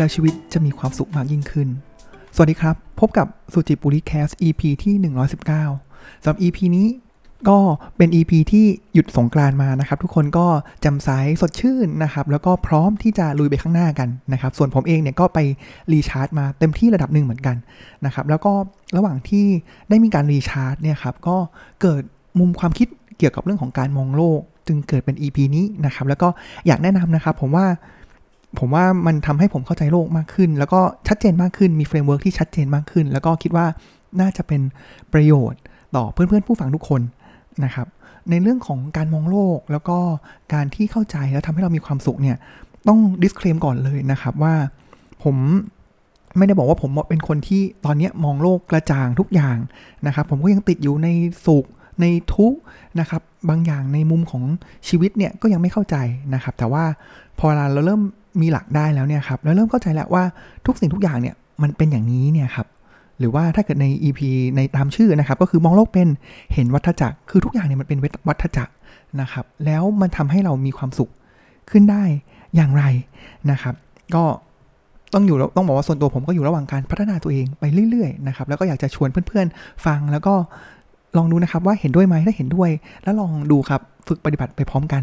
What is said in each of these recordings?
แล้วชีวิตจะมีความสุขมากยิ่งขึ้น สวัสดีครับ พบกับสุจิปุริแคส EP ที่ 119สำหรับ EP นี้ก็เป็น EP ที่หยุดสงกรานมานะครับ ทุกคนก็จำใสสดชื่นนะครับ แล้วก็พร้อมที่จะลุยไปข้างหน้ากันนะครับ ส่วนผมเองเนี่ยก็ไปรีชาร์จมาเต็มที่ระดับหนึ่งเหมือนกันนะครับ แล้วก็ระหว่างที่ได้มีการรีชาร์จเนี่ยครับ ก็เกิดมุมความคิดเกี่ยวกับเรื่องของการมองโลก จึงเกิดเป็น EP นี้นะครับ แล้วก็อยากแนะนำนะครับ ผมว่า ผมว่ามันทำให้ผมเข้าใจโลกมากขึ้น แล้วก็ชัดเจนมากขึ้นมี framework ที่ชัดเจนมากขึ้น แล้วก็คิดว่าน่าจะเป็นประโยชน์ต่อเพื่อนๆ ผู้ฟังทุกคนนะครับ ในเรื่องของการมองโลกแล้วก็การที่เข้าใจแล้วทำให้เรามีความสุขเนี่ยต้อง disclaim ก่อนเลยนะครับว่าผมไม่ได้บอกว่าผมเป็นคนที่ตอนนี้มองโลกกระจ่างทุกอย่างนะครับ ผมก็ยังติดอยู่ในสุขในทุกนะครับ บางอย่างในมุมของชีวิตเนี่ยก็ยังไม่เข้าใจนะครับ แต่ว่าพอเราเริ่ม มีหลักได้แล้วเนี่ยครับแล้วเริ่มเข้าใจแล้วว่าทุกสิ่งทุกอย่างเนี่ยมันเป็นอย่างนี้เนี่ยครับหรือว่าถ้าเกิดใน EP ในตามชื่อนะครับ ก็คือมองโลกเป็นเห็นวัฏจักร คือทุกอย่างเนี่ยมันเป็นวัฏจักรนะครับ แล้วมันทำให้เรามีความสุขขึ้นได้อย่างไรนะครับ ก็ต้องอยู่ต้องบอกว่าส่วนตัวผมก็อยู่ระหว่างการพัฒนาตัวเองไปเรื่อยๆนะครับแล้วก็อยากจะชวนเพื่อนๆ ฟังแล้วก็ลองดูนะครับว่าเห็นด้วยไหมถ้าเห็นด้วย แล้วลองดูครับฝึกปฏิบัติไปพร้อมกัน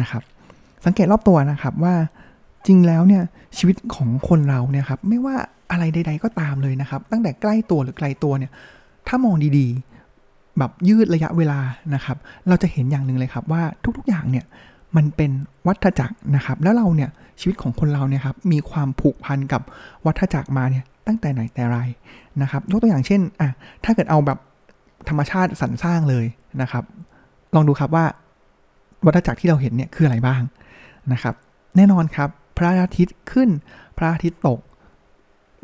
นะครับ สังเกตรอบตัวนะครับว่า จริงแล้วเนี่ยชีวิตของคนเราเนี่ยครับไม่ว่าอะไรใด ๆ ก็ตามเลยนะครับ ตั้งแต่ใกล้ตัวหรือไกลตัวเนี่ยถ้ามองดีๆ แบบยืดระยะเวลานะครับ เราจะเห็นอย่างหนึ่งเลยครับว่าทุกๆอย่างเนี่ยมันเป็นวัฏจักรนะครับ แล้วเราเนี่ยชีวิตของคนเราเนี่ยครับมีความผูกพันกับวัฏจักรมาเนี่ยตั้งแต่ไหนแต่ไรนะครับยกตัวอย่างเช่นอะถ้าเกิดเอาแบบธรรมชาติสรรสร้างเลยนะครับ ลองดูครับว่าวัฏจักรที่เราเห็นเนี่ยคืออะไรบ้างนะครับ แน่นอนครับ พระอาทิตย์ขึ้น พระอาทิตย์ตก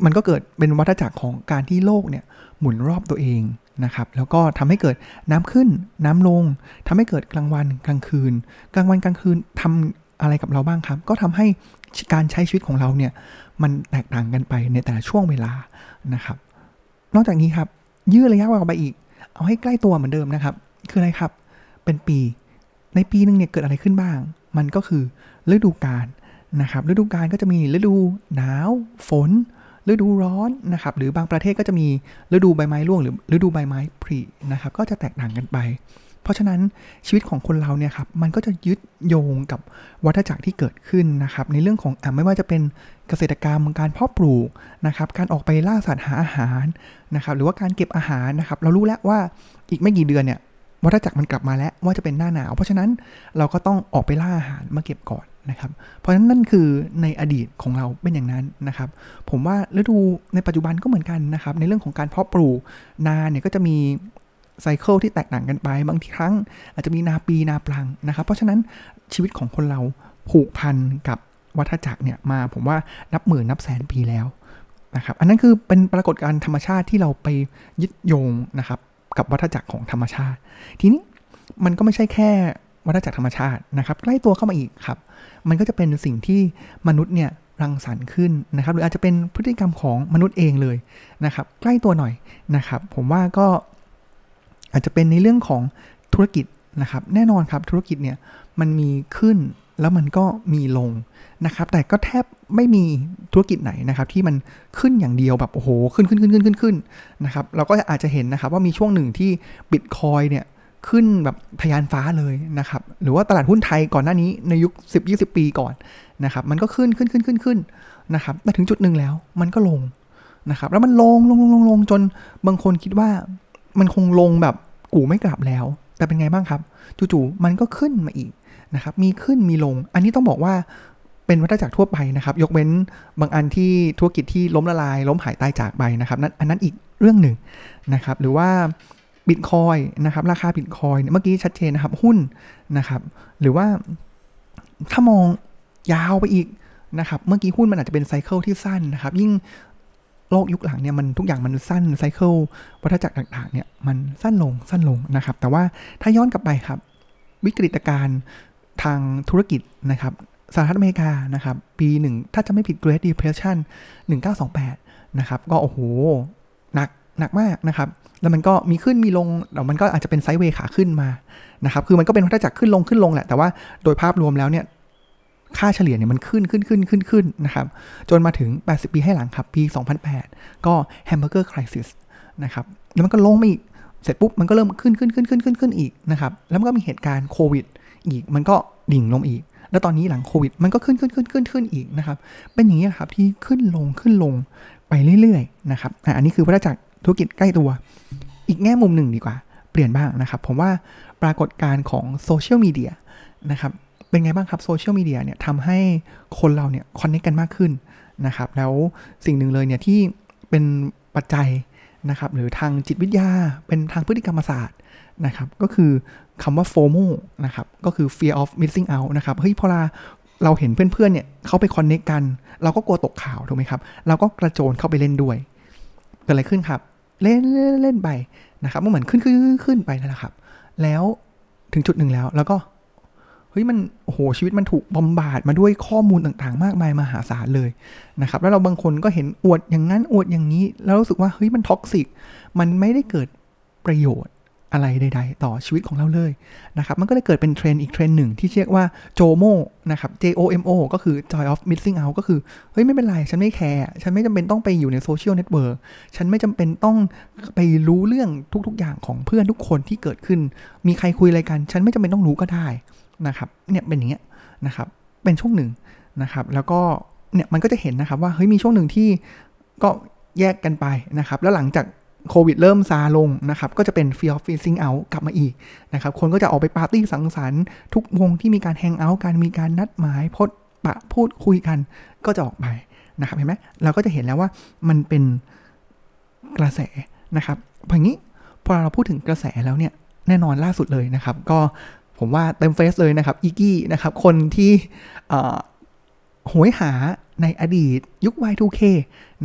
มันก็เกิดเป็นวัฏจักรของการที่โลกเนี่ยหมุนรอบตัวเองนะครับ แล้วก็ทำให้เกิดน้ำขึ้นน้ำลงทำให้เกิดกลางวันกลางคืน กลางวันกลางคืนทำอะไรกับเราบ้างครับ ก็ทำให้การใช้ชีวิตของเราเนี่ยมันแตกต่างกันไปในแต่ละช่วงเวลานะครับ นอกจากนี้ครับ ยืดระยะเวลาไปอีก เอาให้ใกล้ตัวเหมือนเดิมนะครับ คืออะไรครับ เป็นปี ในปีนึงเนี่ยเกิดอะไรขึ้นบ้าง มันก็คือฤดูกาล นะครับฤดูกาลก็จะมีฤดูหนาว ฝน ฤดูร้อนนะครับ หรือบางประเทศก็จะมีฤดูใบไม้ร่วงหรือฤดูใบไม้ผลินะครับ ก็จะแตกต่างกันไป เพราะฉะนั้นชีวิตของคนเราเนี่ยครับมันก็จะยึดโยงกับวัฏจักรที่เกิดขึ้นนะครับ ในเรื่องของอไม่ว่าจะเป็นเกษตรกรรมการเพาะปลูกนะครับ การออกไปล่าสัตว์หาอาหารนะครับ หรือว่าการเก็บอาหารนะครับ เรารู้แล้วว่าอีกไม่กี่เดือนเนี่ยวัฏจักรมันกลับมาแล้วว่าจะเป็นหน้าหนาว เพราะฉะนั้นเราก็ต้องออกไปล่าอาหารมาเก็บก่อน นะครับ เพราะฉะนั้นนั่นคือในอดีตของเราเป็นอย่างนั้นนะครับ ผมว่าฤดูในปัจจุบันก็เหมือนกันนะครับ ในเรื่องของการเพาะปลูกนาเนี่ยก็จะมีไซเคิลที่แตกต่างกันไปบางทีครั้งอาจจะมีนาปีนาปลังนะครับ เพราะฉะนั้นชีวิตของคนเราผูกพันกับวัฏจักรเนี่ยมาผมว่านับหมื่นนับแสนปีแล้วนะครับ อันนั้นคือเป็นปรากฏการณ์ธรรมชาติที่เราไปยึดโยงนะครับ กับวัฏจักรของธรรมชาติ ทีนี้มันก็ไม่ใช่แค่ วัฏจักรธรรมชาตินะครับ ใกล้ตัวเข้ามาอีกครับ มันก็จะเป็นสิ่งที่มนุษย์เนี่ยรังสรรค์ขึ้นนะครับ หรืออาจจะเป็นพฤติกรรมของมนุษย์เองเลยนะครับ ใกล้ตัวหน่อยนะครับ ผมว่าก็อาจจะเป็นในเรื่องของธุรกิจนะครับ แน่นอนครับธุรกิจเนี่ยมันมีขึ้นแล้วมันก็มีลงนะครับ แต่ก็แทบไม่มีธุรกิจไหนนะครับ ที่มันขึ้นอย่างเดียวแบบโอ้โหขึ้นขึ้นขึ้นขึ้นขึ้นขึ้นนะครับ เราก็อาจจะเห็นนะครับว่ามีช่วงหนึ่งที่บิตคอยเนี่ย ขึ้นแบบทะยานฟ้าเลยนะครับ หรือว่าตลาดหุ้นไทยก่อนหน้านี้ในยุค 10-20 ปีก่อนนะครับ มันก็ขึ้นขึ้นขึ้นขึ้นขึ้นนะครับแต่ถึงจุดหนึ่งแล้วมันก็ลงนะครับ แล้วมันลงลงลงลงลงจนบางคนคิดว่ามันคงลงแบบกูไม่กลับแล้ว แต่เป็นไงบ้างครับ จู่ๆมันก็ขึ้นมาอีกนะครับ มีขึ้นมีลง อันนี้ต้องบอกว่าเป็นวัฏจักรทั่วไปนะครับ ยกเว้นบางอันที่ธุรกิจที่ล้มละลาย ล้มหายตายจากไปนะครับนั้นอันนั้นอีกเรื่องหนึ่งนะครับ หรือว่า บิตคอยนะครับราคาบิตคอยเมื่อกี้ชัดเจนนะครับหุ้นนะครับหรือว่าถ้ามองยาวไปอีกนะครับเมื่อกี้หุ้นมันอาจจะเป็นไซเคิลที่สั้นนะครับยิ่งโลกยุคหลังเนี่ยมันทุกอย่างมันสั้นไซเคิลวัฏจักรต่างๆเนี่ยมันสั้นลงสั้นลงนะครับ แต่ว่าถ้าย้อนกลับไปครับ วิกฤตการณ์ทางธุรกิจนะครับสหรัฐอเมริกานะครับ ปีหนึ่งถ้าจะไม่ผิด Great Depression 1928 นะครับ ก็โอ้โห หนักหนักมากนะครับ แล้วมันก็มีขึ้นมีลงแล้วมันก็อาจจะเป็น sideway ขาขึ้นมานะครับ คือมันก็เป็นวัฏจักรขึ้นลงขึ้นลงแหละ แต่ว่าโดยภาพรวมแล้วเนี่ย ค่าเฉลี่ยเนี่ยมันขึ้นขึ้นขึ้นขึ้นขึ้นนะครับ จนมาถึง 80 ปีให้หลังครับ ปี 2008 ก็ hamburger crisis นะครับ แล้วมันก็ลงมาอีก เสร็จปุ๊บ มันก็เริ่มขึ้นขึ้นขึ้นขึ้นขึ้นขึ้นอีกนะครับ แล้วมันก็มีเหตุการณ์โควิดอีก มันก็ดิ่งลงอีก แล้วตอนนี้หลังโควิด มันก็ขึ้นขึ้นขึ้นขึ้นขึ้นอีกนะครับ เป็นอย่างนี้ครับที่ขึ้นลงขึ้นลงไปเรื่อยๆนะครับ อันนี้คือวัฏจักร ธุรกิจใกล้ตัว อีกแง่มุมหนึ่งดีกว่า เปลี่ยนบ้างนะครับ ผมว่าปรากฏการณ์ของโซเชียลมีเดียนะครับเป็นไงบ้างครับโซเชียลมีเดียเนี่ยทำให้คนเราเนี่ยคอนเนคกันมากขึ้นนะครับแล้วสิ่งหนึ่งเลยเนี่ยที่เป็นปัจจัยนะครับหรือทางจิตวิทยาเป็นทางพฤติกรรมศาสตร์นะครับก็คือคำว่า FOMO นะครับก็คือ fear of missing out นะครับเฮ้ยพอเราเราเห็นเพื่อนๆเนี่ยเขาไป connect กัน เราก็กลัวตกข่าวถูกไหมครับ เราก็กระโจนเข้าไปเล่นด้วย เกิดอะไรขึ้นครับ เล่นเล่นเล่นไปนะครับมันเหมือนขึ้นขึ้นขึ้นไปนั่นแหละครับ แล้วถึงจุดหนึ่งแล้วแล้วก็เฮ้ยมันโอ้โหชีวิตมันถูก bombard มาด้วยข้อมูลต่างๆ มากมายมหาศาลเลยนะครับแล้วเราบางคนก็เห็นอวดอย่างนั้นอวดอย่างนี้ แล้วรู้สึกว่าเฮ้ยมัน toxicมันไม่ได้เกิดประโยชน์ อะไรใด ๆ ต่อชีวิตของเราเลยนะครับ มันก็เลยเกิดเป็นเทรนด์อีกเทรนด์หนึ่งที่เรียกว่า JOMO นะครับ J O M O ก็คือ joy of missing out ก็คือ เฮ้ย ไม่เป็นไร ฉันไม่ care ฉันไม่จำเป็นต้องไปอยู่ใน social network ฉันไม่จำเป็นต้องไปรู้เรื่องทุกๆอย่างของเพื่อนทุกคนที่เกิดขึ้น มีใครคุยอะไรกัน ฉันไม่จำเป็นต้องรู้ก็ได้นะครับ เนี่ยเป็นอย่างเงี้ยนะครับ เป็นช่วงหนึ่งนะครับ แล้วก็เนี่ยมันก็จะเห็นนะครับว่า เฮ้ย มีช่วงหนึ่งที่ก็แยกกันไปนะครับ แล้วหลังจาก โควิดเริ่มซาลงนะครับ ก็จะเป็น fear of missing out กลับมาอีกนะครับ คนก็จะออกไปปาร์ตี้สังสรรค์ทุกวงที่มีการแฮงเอาท์กัน มีการนัดหมายพดปะพูดคุยกัน ก็จะออกไปนะครับ เห็นไหมเราก็จะเห็นแล้วว่ามันเป็นกระแสนะครับอย่างนี้พอเราพูดถึงกระแสแล้วเนี่ย แน่นอนล่าสุดเลยนะครับ ก็ผมว่าเต็มเฟซเลยนะครับ อีกี้นะครับ คนที่โหยหาในอดีตยุค Y2K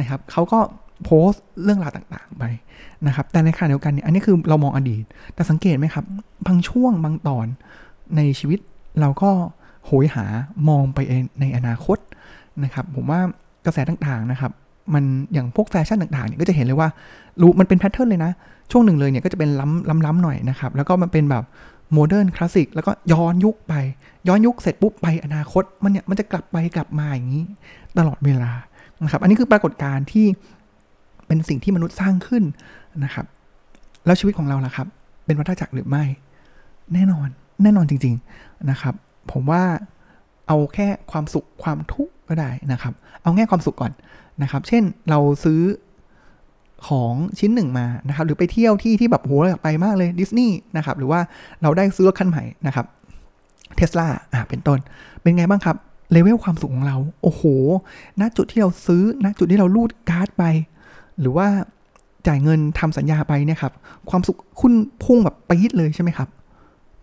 นะครับเขาก็ โพสต์เรื่องราวต่างๆไปนะครับ แต่ในขณะเดียวกันเนี่ยอันนี้คือเรามองอดีต แต่สังเกตไหมครับ บางช่วงบางตอนในชีวิตเราก็โหยหามองไปในอนาคตนะครับ ผมว่ากระแสต่างๆนะครับ มันอย่างพวกแฟชั่นต่างๆเนี่ยก็จะเห็นเลยว่ารู้มันเป็น pattern เลยนะ ช่วงหนึ่งเลยเนี่ยก็จะเป็นล้ำล้ำๆหน่อยนะครับ แล้วก็มันเป็นแบบ modern classic แล้วก็ย้อนยุคไป ย้อนยุคเสร็จปุ๊บไปอนาคต มันเนี่ยมันจะกลับไปกลับมาอย่างนี้ ตลอดเวลานะครับ อันนี้คือปรากฏการณ์ที่ เป็นสิ่งที่มนุษย์สร้างขึ้นนะครับ แล้วชีวิตของเราล่ะครับ เป็นวัฏจักรหรือไม่ แน่นอนแน่นอนจริง ๆนะครับ ผมว่าเอาแค่ความสุขความทุกข์ก็ได้นะครับ เอาแง่ความสุขก่อนนะครับ เช่นเราซื้อของชิ้นหนึ่งมานะครับ หรือไปเที่ยวที่ที่แบบโหอยากไปมากเลยดิสนีย์นะครับ หรือว่าเราได้ซื้อรถคันใหม่นะครับเทสลาอ่าเป็นต้น เป็นไงบ้างครับเลเวลความสุขของเรา โอ้โห ณ จุดที่เราซื้อ ณ จุดที่เราลูดการ์ดไป หรือว่าจ่ายเงินทำสัญญาไปเนี่ยครับ ความสุขคุณพุ่งแบบไปยิดเลยใช่ไหมครับ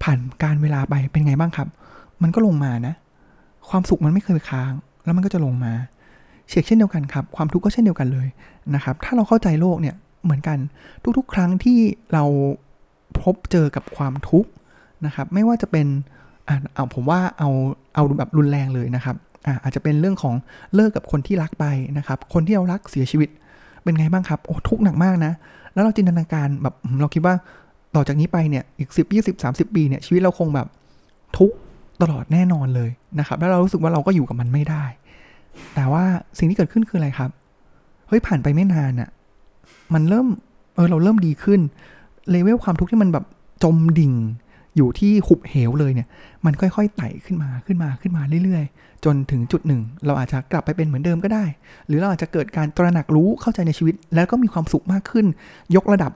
ผ่านการเวลาไปเป็นไงบ้างครับ มันก็ลงมานะ ความสุขมันไม่เคยค้าง แล้วมันก็จะลงมาเชกเช่นเดียวกันครับ ความทุกข์ก็เช่นเดียวกันเลยนะครับ ถ้าเราเข้าใจโลกเนี่ยเหมือนกันทุกๆ ครั้งที่เราพบเจอกับความทุกข์นะครับ ไม่ว่าจะเป็นอ่าเอาผมว่าเอาเอาแบบรุนแรงเลยนะครับอาอาจจะเป็นเรื่องของเลิกกับคนที่รักไปนะครับ คนที่เรารักเสียชีวิต เป็นไงบ้างครับ โอ้ทุกหนักมากนะ แล้วเราจินตนาการแบบเราคิดว่าต่อจากนี้ไปเนี่ยอีกสิบยี่สิบสามสิบปีเนี่ยชีวิตเราคงแบบทุกตลอดแน่นอนเลยนะครับ แล้วเรารู้สึกว่าเราก็อยู่กับมันไม่ได้ แต่ว่าสิ่งที่เกิดขึ้นคืออะไรครับ เฮ้ยผ่านไปไม่นานอะ่ะ มันเริ่มเออเราเริ่มดีขึ้นเลเวลความทุกข์ที่มันแบบจมดิ่ง อยู่ที่หุบเหวเลยเนี่ย มันค่อยๆไต่ขึ้นมาขึ้นมาขึ้นมาเรื่อยๆ จนถึงจุดหนึ่ง เราอาจจะกลับไปเป็นเหมือนเดิมก็ได้ หรือเราอาจจะเกิดการตระหนักรู้เข้าใจในชีวิต แล้วก็มีความสุขมากขึ้น ยกระดับ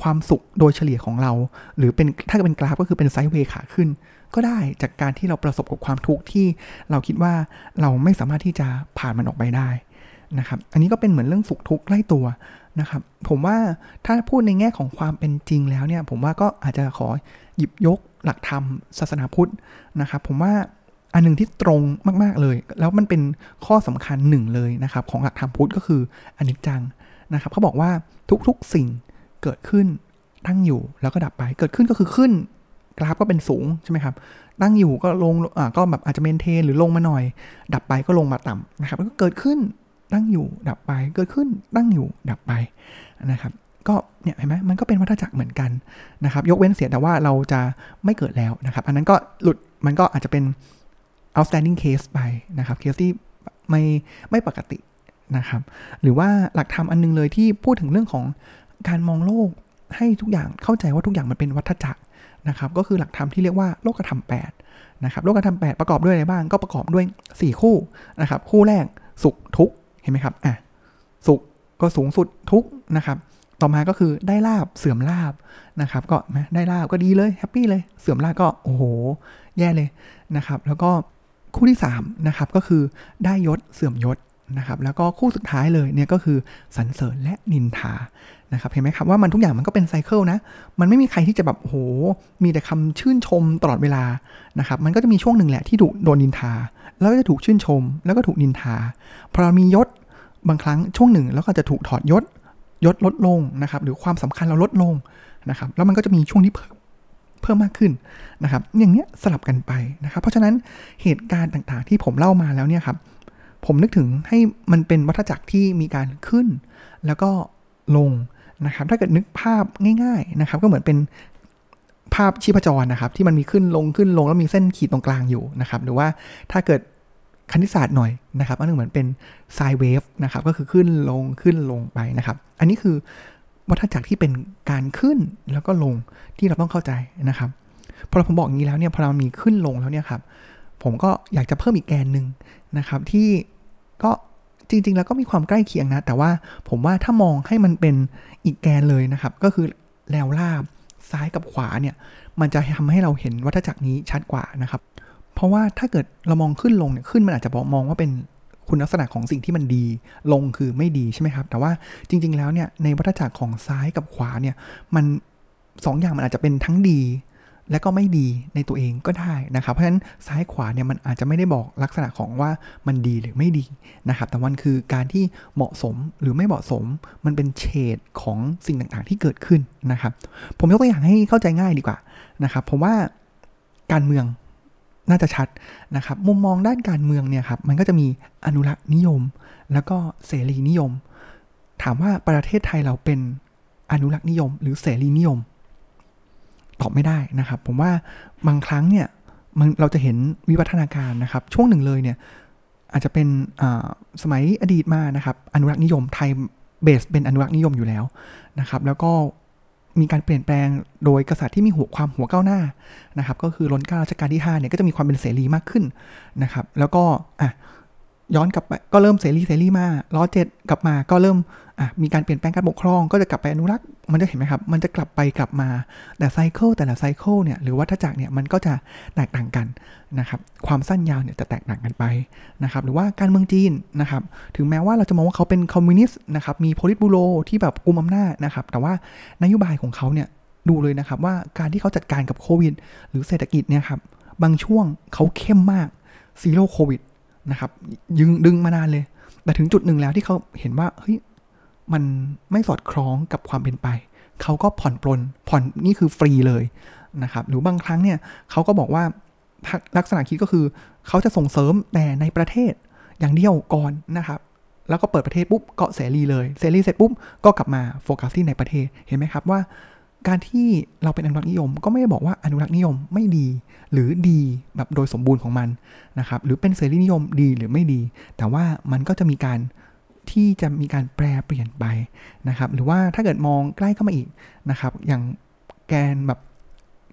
ความสุขโดยเฉลี่ยของเรา หรือเป็นถ้าเป็นกราฟก็คือเป็นไซด์เวย์ขาขึ้น ก็ได้จากการที่เราประสบกับความทุกข์ที่เราคิดว่าเราไม่สามารถที่จะผ่านมันออกไปได้นะครับ อันนี้ก็เป็นเหมือนเรื่องสุขทุกข์ใกล้ตัวนะครับ ผมว่าถ้าพูดในแง่ของความเป็นจริงแล้วเนี่ย ผมว่าก็อาจจะขอ หยิบยกหลักธรรมศาสนาพุทธนะครับผมว่าอันหนึ่งที่ตรงมาก ๆ เลย แล้วมันเป็นข้อสำคัญหนึ่งเลยนะครับของหลักธรรมพุทธก็คืออนิจจังนะครับเขาบอกว่าทุกๆสิ่งเกิดขึ้นตั้งอยู่แล้วก็ดับไปเกิดขึ้นก็คือขึ้น กราฟก็เป็นสูงใช่ไหมครับตั้งอยู่ก็ลงอ่าก็แบบอาจจะเมนเทนหรือลงมาหน่อย ดับไปก็ลงมาต่ำนะครับก็เกิดขึ้นตั้งอยู่ดับไป เกิดขึ้นตั้งอยู่ดับไปนะครับ ก็เนี่ยเห็นไหมมันก็เป็นวัฏจักรเหมือนกันนะครับ ยกเว้นเสียแต่ว่าเราจะไม่เกิดแล้วนะครับ อันนั้นก็หลุดมันก็อาจจะเป็น outstanding case ไปนะครับเคสที่ไม่ไม่ปกตินะครับ หรือว่าหลักธรรมอันนึงเลยที่พูดถึงเรื่องของการมองโลกให้ทุกอย่างเข้าใจว่าทุกอย่างมันเป็นวัฏจักรนะครับ ก็คือหลักธรรมที่เรียกว่าโลกธรรม8นะครับ โลกธรรม8ประกอบด้วยอะไรบ้าง ก็ประกอบด้วย 4 คู่นะครับ คู่แรกสุขทุกข์เห็นไหมครับอะสุขก็สูงสุดทุกข์นะครับ ต่อมาก็คือได้ลาภเสื่อมลาภนะครับก็ได้ลาภก็ดีเลย happy เลยเสื่อมลาภก็โอ้โห แย่เลยนะครับ แล้วก็คู่ที่3นะครับก็คือได้ยศเสื่อมยศนะครับแล้วก็คู่สุดท้ายเลยเนี่ยก็คือสรรเสริญและนินทานะครับเห็นไหมครับว่ามันทุกอย่างมันก็เป็นไซเคิลนะ มันไม่มีใครที่จะแบบโห มีแต่คำชื่นชมตลอดเวลานะครับมันก็จะมีช่วงหนึ่งแหละที่ถูกโดนนินทา แล้วก็จะถูกชื่นชม แล้วก็ถูกนินทาพอเรามียศบางครั้งช่วงหนึ่งแล้วก็จะถูกถอดยศ ยศลดลงนะครับหรือความสำคัญเราลดลงนะครับแล้วมันก็จะมีช่วงที่เพิ่มเพิ่มมากขึ้นนะครับอย่างเนี้ยสลับกันไปนะครับเพราะฉะนั้นเหตุการณ์ต่างๆที่ผมเล่ามาแล้วเนี่ยครับผมนึกถึงให้มันเป็นวัฏจักรที่มีการขึ้น แล้วก็ลงนะครับถ้าเกิดนึกภาพง่ายๆนะครับก็เหมือนเป็นภาพชีพจรนะครับที่มันมีขึ้นลงขึ้นลงแล้วมีเส้นขีดตรงกลางอยู่นะครับหรือว่าถ้าเกิด คณิตศาสตร์หน่อยนะครับอันนึงเหมือนเป็นไซเวฟนะครับก็คือขึ้นลงขึ้นลงไปนะครับ อันนี้คือวัฏจักรที่เป็นการขึ้นแล้วก็ลงที่เราต้องเข้าใจนะครับพอเราผมบอกอย่างนี้แล้วเนี่ยพอเรามีขึ้นลงแล้วเนี่ยครับผมก็อยากจะเพิ่มอีกแกนหนึ่งนะครับที่ก็จริง ๆ แล้วก็มีความใกล้เคียงนะ แต่ว่าผมว่าถ้ามองให้มันเป็นอีกแกนเลยนะครับ ก็คือแนวราบซ้ายกับขวาเนี่ย มันจะทำให้เราเห็นวัฏจักรนี้ชัดกว่านะครับ เพราะว่าถ้าเกิดเรามองขึ้นลงเนี่ยขึ้นมันอาจจะมองว่าเป็นคุณลักษณะของสิ่งที่มันดี ลงคือไม่ดีใช่ไหมครับ แต่ว่าจริง ๆ แล้วเนี่ยในวัฏจักรของซ้ายกับขวาเนี่ยมันสองอย่างมันอาจจะเป็นทั้งดี และก็ไม่ดีในตัวเองก็ได้นะครับ เพราะฉะนั้นซ้ายขวาเนี่ยมันอาจจะไม่ได้บอกลักษณะของว่ามันดีหรือไม่ดีนะครับ แต่มันคือการที่เหมาะสมหรือไม่เหมาะสม มันเป็นเฉดของสิ่งต่างๆ ที่เกิดขึ้นนะครับ ผมยกตัวอย่างให้เข้าใจง่ายดีกว่านะครับ ผมว่าการเมือง น่าจะชัดนะครับ มุมมองด้านการเมืองเนี่ยครับ มันก็จะมีอนุรักษ์นิยม แล้วก็เสรีนิยม ถามว่าประเทศไทยเราเป็นอนุรักษ์นิยม หรือเสรีนิยม ตอบไม่ได้นะครับ ผมว่าบางครั้งเนี่ยมันเราจะเห็นวิวัฒนาการนะครับ ช่วงหนึ่งเลยเนี่ยอาจจะเป็นสมัยอดีตมานะครับ อนุรักษ์นิยมไทยเบสเป็นอนุรักษ์นิยมอยู่แล้วนะครับ แล้วก็ มีการเปลี่ยนแปลงโดยกษัตริย์ที่มีหัวความหัวก้าวหน้านะครับ ก็คือร้นก้ารัชกาลที่5เนี่ยก็จะมีความเป็นเสรีมากขึ้นนะครับ แล้วก็อะ ย้อนกลับไปก็เริ่มเสรีเสรีมาล้อเจ็ดกลับมาก็เริ่มอะมีการเปลี่ยนแปลงการปกครอง ก็จะกลับไปอนุรักษ์มันจะเห็นไหมครับ มันจะกลับไปกลับมาแต่ cycle แต่ละ cycle เนี่ยหรือวัฏจักรเนี่ยมันก็จะแตกต่างกันนะครับความสั้นยาวเนี่ยจะแตกต่างกันไปนะครับหรือว่าการเมืองจีนนะครับถึงแม้ว่าเราจะมองว่าเขาเป็นคอมมิวนิสต์นะครับมีโพลิตบูโรที่แบบกุมอำนาจนะครับแต่ว่านโยบายของเขาเนี่ยดูเลยนะครับว่าการที่เขาจัดการกับโควิด หรือเศรษฐกิจเนี่ยครับบางช่วงเขาเข้มมากซีโร่โควิด นะครับยึงดึงมานานเลย แต่ถึงจุดหนึ่งแล้วที่เขาเห็นว่าเฮ้ยมันไม่สอดคล้องกับความเป็นไป เขาก็ผ่อนปลนผ่อนนี่คือฟรีเลยนะครับ หรือบางครั้งเนี่ยเขาก็บอกว่าลักษณะคิดก็คือเขาจะส่งเสริมแต่ในประเทศอย่างเดียวก่อนนะครับแล้วก็เปิดประเทศปุ๊บก็เสรีเลยเสรีเสร็จปุ๊บก็กลับมาโฟกัสที่ในประเทศเห็นไหมครับว่า การที่เราเป็นอนุรักษ์นิยม ก็ไม่ได้บอกว่าอนุรักษ์นิยมไม่ดี หรือดีแบบโดยสมบูรณ์ของมันนะครับหรือเป็นเสรีนิยมดีหรือไม่ดี แต่ว่ามันก็จะมีการที่จะมีการแปรเปลี่ยนไปนะครับ หรือว่าถ้าเกิดมองใกล้เข้ามาอีกนะครับ อย่างแกนแบบ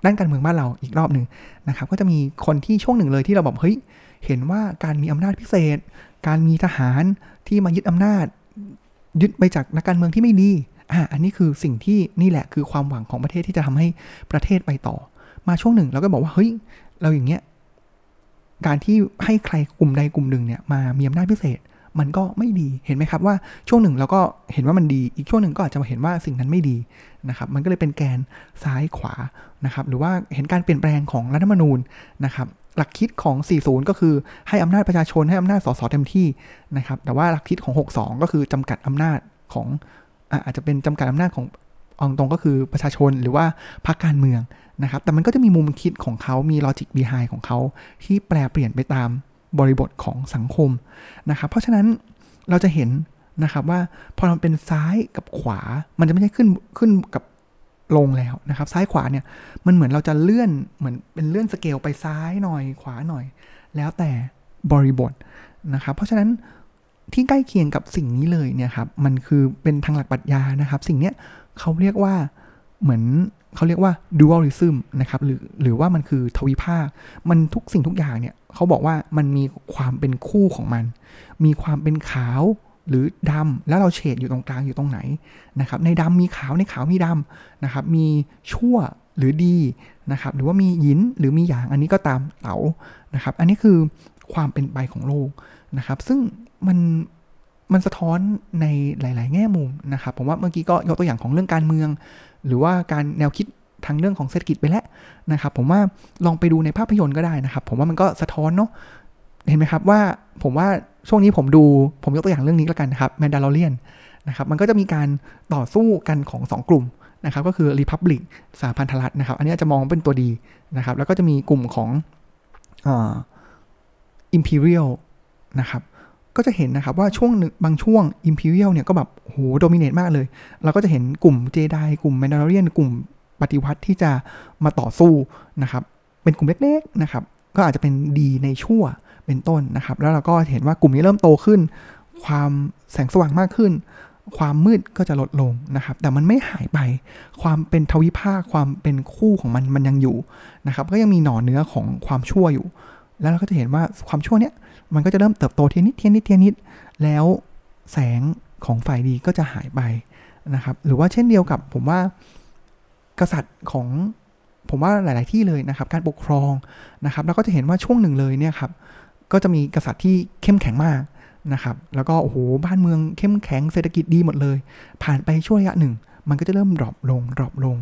ด้านการเมืองบ้านเราอีกรอบหนึ่งนะครับ ก็จะมีคนที่ช่วงหนึ่งเลยที่เราบอกเฮ้ยเห็นว่าการมีอำนาจพิเศษ การมีทหารที่มายึดอำนาจ ยึดไปจากนักการเมืองที่ไม่ดี อ่าอันนี้คือสิ่งที่นี่แหละคือความหวังของประเทศที่จะทำให้ประเทศไปต่อ มาช่วงหนึ่งเราก็บอกว่าเฮ้ยเราอย่างเงี้ยการที่ให้ใครกลุ่มใดกลุ่มหนึ่งเนี่ยมามีอำนาจพิเศษมันก็ไม่ดีเห็นไหมครับว่าช่วงหนึ่งเราก็เห็นว่ามันดี อีกช่วงหนึ่งก็อาจจะมาเห็นว่าสิ่งนั้นไม่ดีนะครับมันก็เลยเป็นแกนซ้ายขวานะครับหรือว่าเห็นการเปลี่ยนแปลงของรัฐธรรมนูญนะครับหลักคิดของ 40 ก็คือให้อำนาจประชาชนให้อำนาจสสเต็มที่นะครับแต่ว่าหลักคิดของ 62 ก็คือจำกัดอำนาจของ อาจจะเป็นจำกัดอำนาจขององตรงก็คือประชาชนหรือว่าพรรคการเมืองนะครับ แต่มันก็จะมีมุมคิดของเขามีลอจิกบีไฮของเขาที่แปลเปลี่ยนไปตามบริบทของสังคมนะครับ เพราะฉะนั้นเราจะเห็นนะครับว่าพอมันเป็นซ้ายกับขวา มันจะไม่ใช่ขึ้นขึ้นกับลงแล้วนะครับ ซ้ายขวาเนี่ยมันเหมือนเราจะเลื่อนเหมือนเป็นเลื่อนสเกลไปซ้ายหน่อยขวาหน่อย แล้วแต่บริบทนะครับ เพราะฉะนั้น ที่ใกล้เคียงกับสิ่งนี้เลยเนี่ยครับมันคือเป็นทางหลักปรัชญานะครับ สิ่งเนี้ยเขาเรียกว่าเหมือนเขาเรียกว่า dualism นะครับหรือหรือว่ามันคือทวิภาค มันทุกสิ่งทุกอย่างเนี่ยเขาบอกว่ามันมีความเป็นคู่ของมัน มีความเป็นขาวหรือดำแล้วเราเฉดอยู่ตรงกลางอยู่ตรงไหนนะครับในดำมีขาวในขาวมีดำนะครับมีชั่วหรือดีนะครับหรือว่ามีหยินหรือมีหยางอันนี้ก็ตามเต๋านะครับอันนี้คือความเป็นไปของโลกนะครับซึ่ง มันมันสะท้อนในหลาย ๆ แง่มุมนะครับ ผมว่าเมื่อกี้ก็ยกตัวอย่างของเรื่องการเมือง หรือว่าการแนวคิดทางเรื่องของเศรษฐกิจไปแล้วนะครับ ผมว่าลองไปดูในภาพยนตร์ก็ได้นะครับ ผมว่ามันก็สะท้อนเนาะเห็นไหมครับว่าผมว่าช่วงนี้ผมดูผมยกตัวอย่างเรื่องนี้แล้วกันนะครับ Mandalorian นะครับมันก็จะมีการต่อสู้กันของ 2 กลุ่มนะครับ ก็คือ Republic สหพันธรัฐนะครับ อันนี้จะมองเป็นตัวดีนะครับ แล้วก็จะมีกลุ่มของ Imperial นะครับ ก็จะเห็นนะครับว่าช่วงบางช่วง Imperial เนี่ยก็แบบโห dominate มากเลย เราก็จะเห็นกลุ่มเจไดกลุ่ม Mandalorian กลุ่มปฏิวัติที่จะมาต่อสู้นะครับ เป็นกลุ่มเล็กๆนะครับ ก็อาจจะเป็นดีในชั่วเป็นต้นนะครับ แล้วเราก็เห็นว่ากลุ่มนี้เริ่มโตขึ้น ความแสงสว่างมากขึ้น ความมืดก็จะลดลงนะครับ แต่มันไม่หายไป ความเป็นทวิภาวะความเป็นคู่ของมันมันยังอยู่นะครับ ก็ยังมีหน่อเนื้อของความชั่วอยู่ แล้วเราก็จะเห็นว่าความชั่วเนี้ยมันก็จะเริ่มเติบโตทีละนิดทีละนิดทีละนิด แล้วแสงของฝ่ายดีก็จะหายไปนะครับ หรือว่าเช่นเดียวกับผมว่ากษัตริย์ของผมว่าหลาย ๆ ที่เลยนะครับ การปกครองนะครับ แล้วก็จะเห็นว่าช่วงหนึ่งเลยเนี่ยครับ ก็จะมีกษัตริย์ที่เข้มแข็งมากนะครับ แล้วก็โอ้โหบ้านเมืองเข้มแข็งเศรษฐกิจดีหมดเลย ผ่านไปช่วงระยะหนึ่ง มันก็จะเริ่มดรอปลงดรอปลง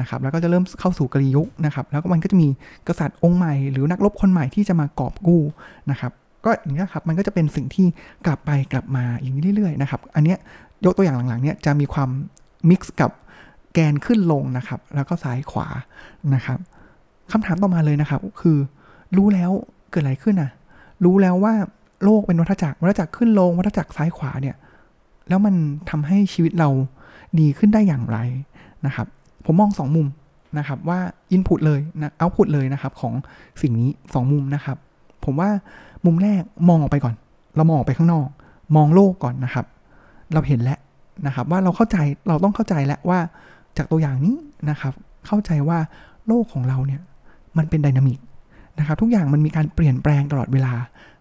นะครับแล้วก็จะเริ่มเข้าสู่กรียุคนะครับแล้วก็มันก็จะมีกษัตริย์องค์ใหม่หรือนักรบคนใหม่ที่จะมากอบกู้นะครับก็อย่างนี้ครับมันก็จะเป็นสิ่งที่กลับไปกลับมาอย่างนี้เรื่อยๆนะครับอันเนี้ยยกตัวอย่างหลังๆเนี่ยจะมีความมิกซ์กับแกนขึ้นลงนะครับ แล้วก็ซ้ายขวานะครับคำถามต่อมาเลยนะครับ คือรู้แล้วเกิดอะไรขึ้นอะ รู้แล้วว่าโลกเป็นวัฏจักรวัฏจักรขึ้นลงวัฏจักรซ้ายขวาเนี่ย แล้วมันทำให้ชีวิตเราดีขึ้นได้อย่างไรนะครับ ผมมองสองมุมนะครับว่าอินพุตเลยนะเอาพุตเลยนะครับของสิ่งนี้สองมุมนะครับ ผมว่ามุมแรกมองออกไปก่อน เรามองออกไปข้างนอก มองโลกก่อนนะครับ เราเห็นแล้วนะครับว่าเราเข้าใจเราต้องเข้าใจแล้วว่าจากตัวอย่างนี้นะครับ เข้าใจว่าโลกของเราเนี่ยมันเป็นดินามิกนะครับทุกอย่างมันมีการเปลี่ยนแปลงตลอดเวลา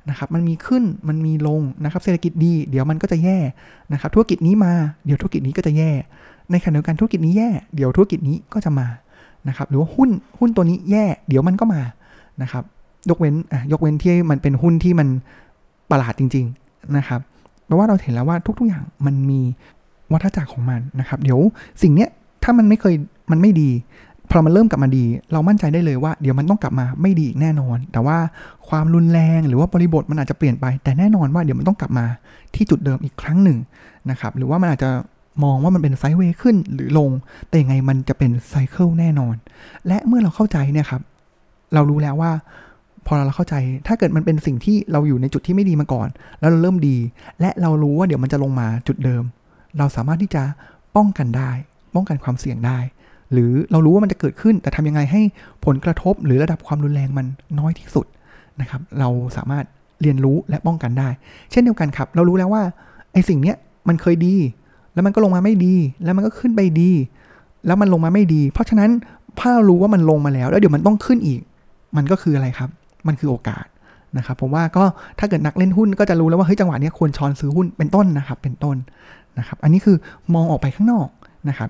นะครับมันมีขึ้นมันมีลงนะครับเศรษฐกิจดี เดี๋ยวมันก็จะแย่นะครับธุรกิจนี้มาเดี๋ยวธุรกิจนี้ก็จะแย่ ในขณะเดียวกันธุรกิจนี้แย่ เดี๋ยวธุรกิจนี้ก็จะมานะครับ หรือว่าหุ้นหุ้นตัวนี้แย่ เดี๋ยวมันก็มานะครับ ยกเว้นอะยกเว้นที่มันเป็นหุ้นที่มันประหลาดจริง ๆนะครับแปลว่าเราเห็นแล้วว่าทุก ๆอย่างมันมีวัฏจักรของมันนะครับ เดี๋ยวสิ่งเนี้ยถ้ามันไม่เคยมันไม่ดีพอมันเริ่มกลับมาดี เรามั่นใจได้เลยว่าเดี๋ยวมันต้องกลับมาไม่ดีอีกแน่นอน แต่ว่าความรุนแรงหรือว่าบริบทมันอาจจะเปลี่ยนไป แต่แน่นอนว่าเดี๋ยวมันต้องกลับมาที่จุดเดิมอีกครั้งหนึ่งนะครับ หรือว่ามันอาจจะ มองว่ามันเป็นไซด์เวย์ขึ้นหรือลง แต่ยังไงมันจะเป็นไซเคิลแน่นอน และเมื่อเราเข้าใจเนี่ยครับ เรารู้แล้วว่า พอเราเข้าใจ ถ้าเกิดมันเป็นสิ่งที่เราอยู่ในจุดที่ไม่ดีมาก่อน แล้วเราเริ่มดี และเรารู้ว่าเดี๋ยวมันจะลงมาจุดเดิม เราสามารถที่จะป้องกันได้ ป้องกันความเสี่ยงได้ หรือเรารู้ว่ามันจะเกิดขึ้น แต่ทำยังไงให้ผลกระทบหรือระดับความรุนแรงมันน้อยที่สุดนะครับ เราสามารถเรียนรู้และป้องกันได้ เช่นเดียวกันครับ เรารู้แล้วว่าไอ้สิ่งเนี้ยมันเคยดี แล้วมันก็ลงมาไม่ดี แล้วมันก็ขึ้นไปดี แล้วมันลงมาไม่ดี เพราะฉะนั้นถ้าเรารู้ว่ามันลงมาแล้ว แล้วเดี๋ยวมันต้องขึ้นอีก มันก็คืออะไรครับ มันคือโอกาสนะครับผมว่าก็ถ้าเกิดนักเล่นหุ้นก็จะรู้แล้วว่าเฮ้ยจังหวะนี้ควรช้อนซื้อหุ้นเป็นต้นนะครับ เป็นต้นนะครับ อันนี้คือมองออกไปข้างนอกนะครับ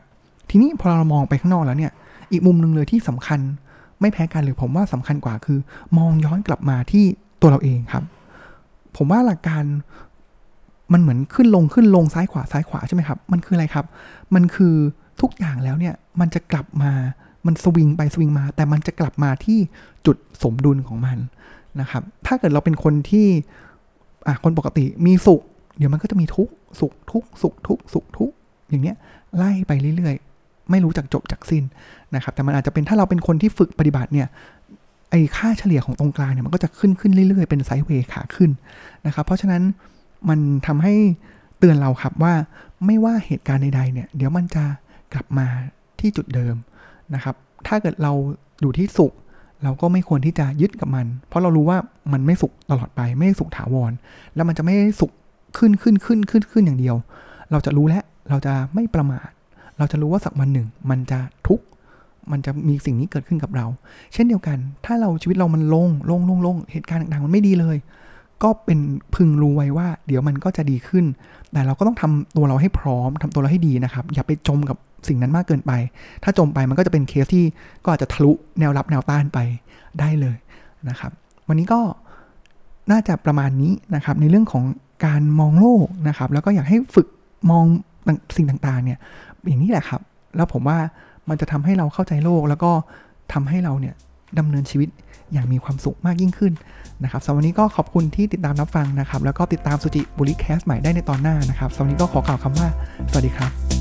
ทีนี้พอเรามองไปข้างนอกแล้วเนี่ย อีกมุมหนึ่งเลยที่สำคัญไม่แพ้กันหรือผมว่าสำคัญกว่าคือ มองย้อนกลับมาที่ตัวเราเองครับ ผมว่าหลักการ มันเหมือนขึ้นลงขึ้นลงซ้ายขวาซ้ายขวาใช่ไหมครับ มันคืออะไรครับ มันคือทุกอย่างแล้วเนี่ยมันจะกลับมามันสวิงไปสวิงมา แต่มันจะกลับมาที่จุดสมดุลของมันนะครับ ถ้าเกิดเราเป็นคนที่อะคนปกติมีสุข เดี๋ยวมันก็จะมีทุกสุขทุกสุขทุกสุขทุกอย่างเนี้ยไล่ไปเรื่อยๆ ไม่รู้จักจบจากสิ้นนะครับ แต่มันอาจจะเป็นถ้าเราเป็นคนที่ฝึกปฏิบัติเนี่ยไอ้ค่าเฉลี่ยของตรงกลางเนี่ยมันก็จะขึ้นขึ้นเรื่อยๆ เป็นไซด์เวย์ขาขึ้นนะครับ เพราะฉะนั้น มันทำให้เตือนเราครับว่าไม่ว่าเหตุการณ์ใดๆเนี่ย เดี๋ยวมันจะกลับมาที่จุดเดิมนะครับ ถ้าเกิดเราอยู่ที่สุข เราก็ไม่ควรที่จะยึดกับมัน เพราะเรารู้ว่ามันไม่สุขตลอดไป ไม่สุขถาวร แล้วมันจะไม่สุขขึ้นขึ้นขึ้นขึ้นขึ้นอย่างเดียว เราจะรู้แล้วเราจะไม่ประมาท เราจะรู้ว่าสักวันหนึ่ง มันจะทุกข์มันจะมีสิ่งนี้เกิดขึ้นกับเรา เช่นเดียวกัน ถ้าเราชีวิตเรามันลงลงลงลงเหตุการณ์ต่างๆมันไม่ดีเลย ก็เป็นพึงรู้ไว้ว่า เดี๋ยวมันก็จะดีขึ้น แต่เราก็ต้องทำตัวเราให้พร้อมทำตัวเราให้ดีนะครับ อย่าไปจมกับสิ่งนั้นมากเกินไป ถ้าจมไปมันก็จะเป็นเคสที่ก็อาจจะทะลุแนวรับแนวต้านไปได้เลยนะครับ วันนี้ก็น่าจะประมาณนี้นะครับในเรื่องของการมองโลกนะครับ แล้วก็อยากให้ฝึกมองสิ่งต่างๆเนี่ยอย่างนี้แหละครับ แล้วผมว่ามันจะทำให้เราเข้าใจโลกแล้วก็ทำให้เราเนี่ย ดำเนินชีวิตอย่างมีความสุขมากยิ่งขึ้นนะครับสำหรับวันนี้ก็ขอบคุณที่ติดตามรับฟังนะครับ แล้วก็ติดตามสุจิบุริแคสใหม่ได้ในตอนหน้านะครับสำหรับวันนี้ก็ขอกล่าวคำว่า สวัสดีครับ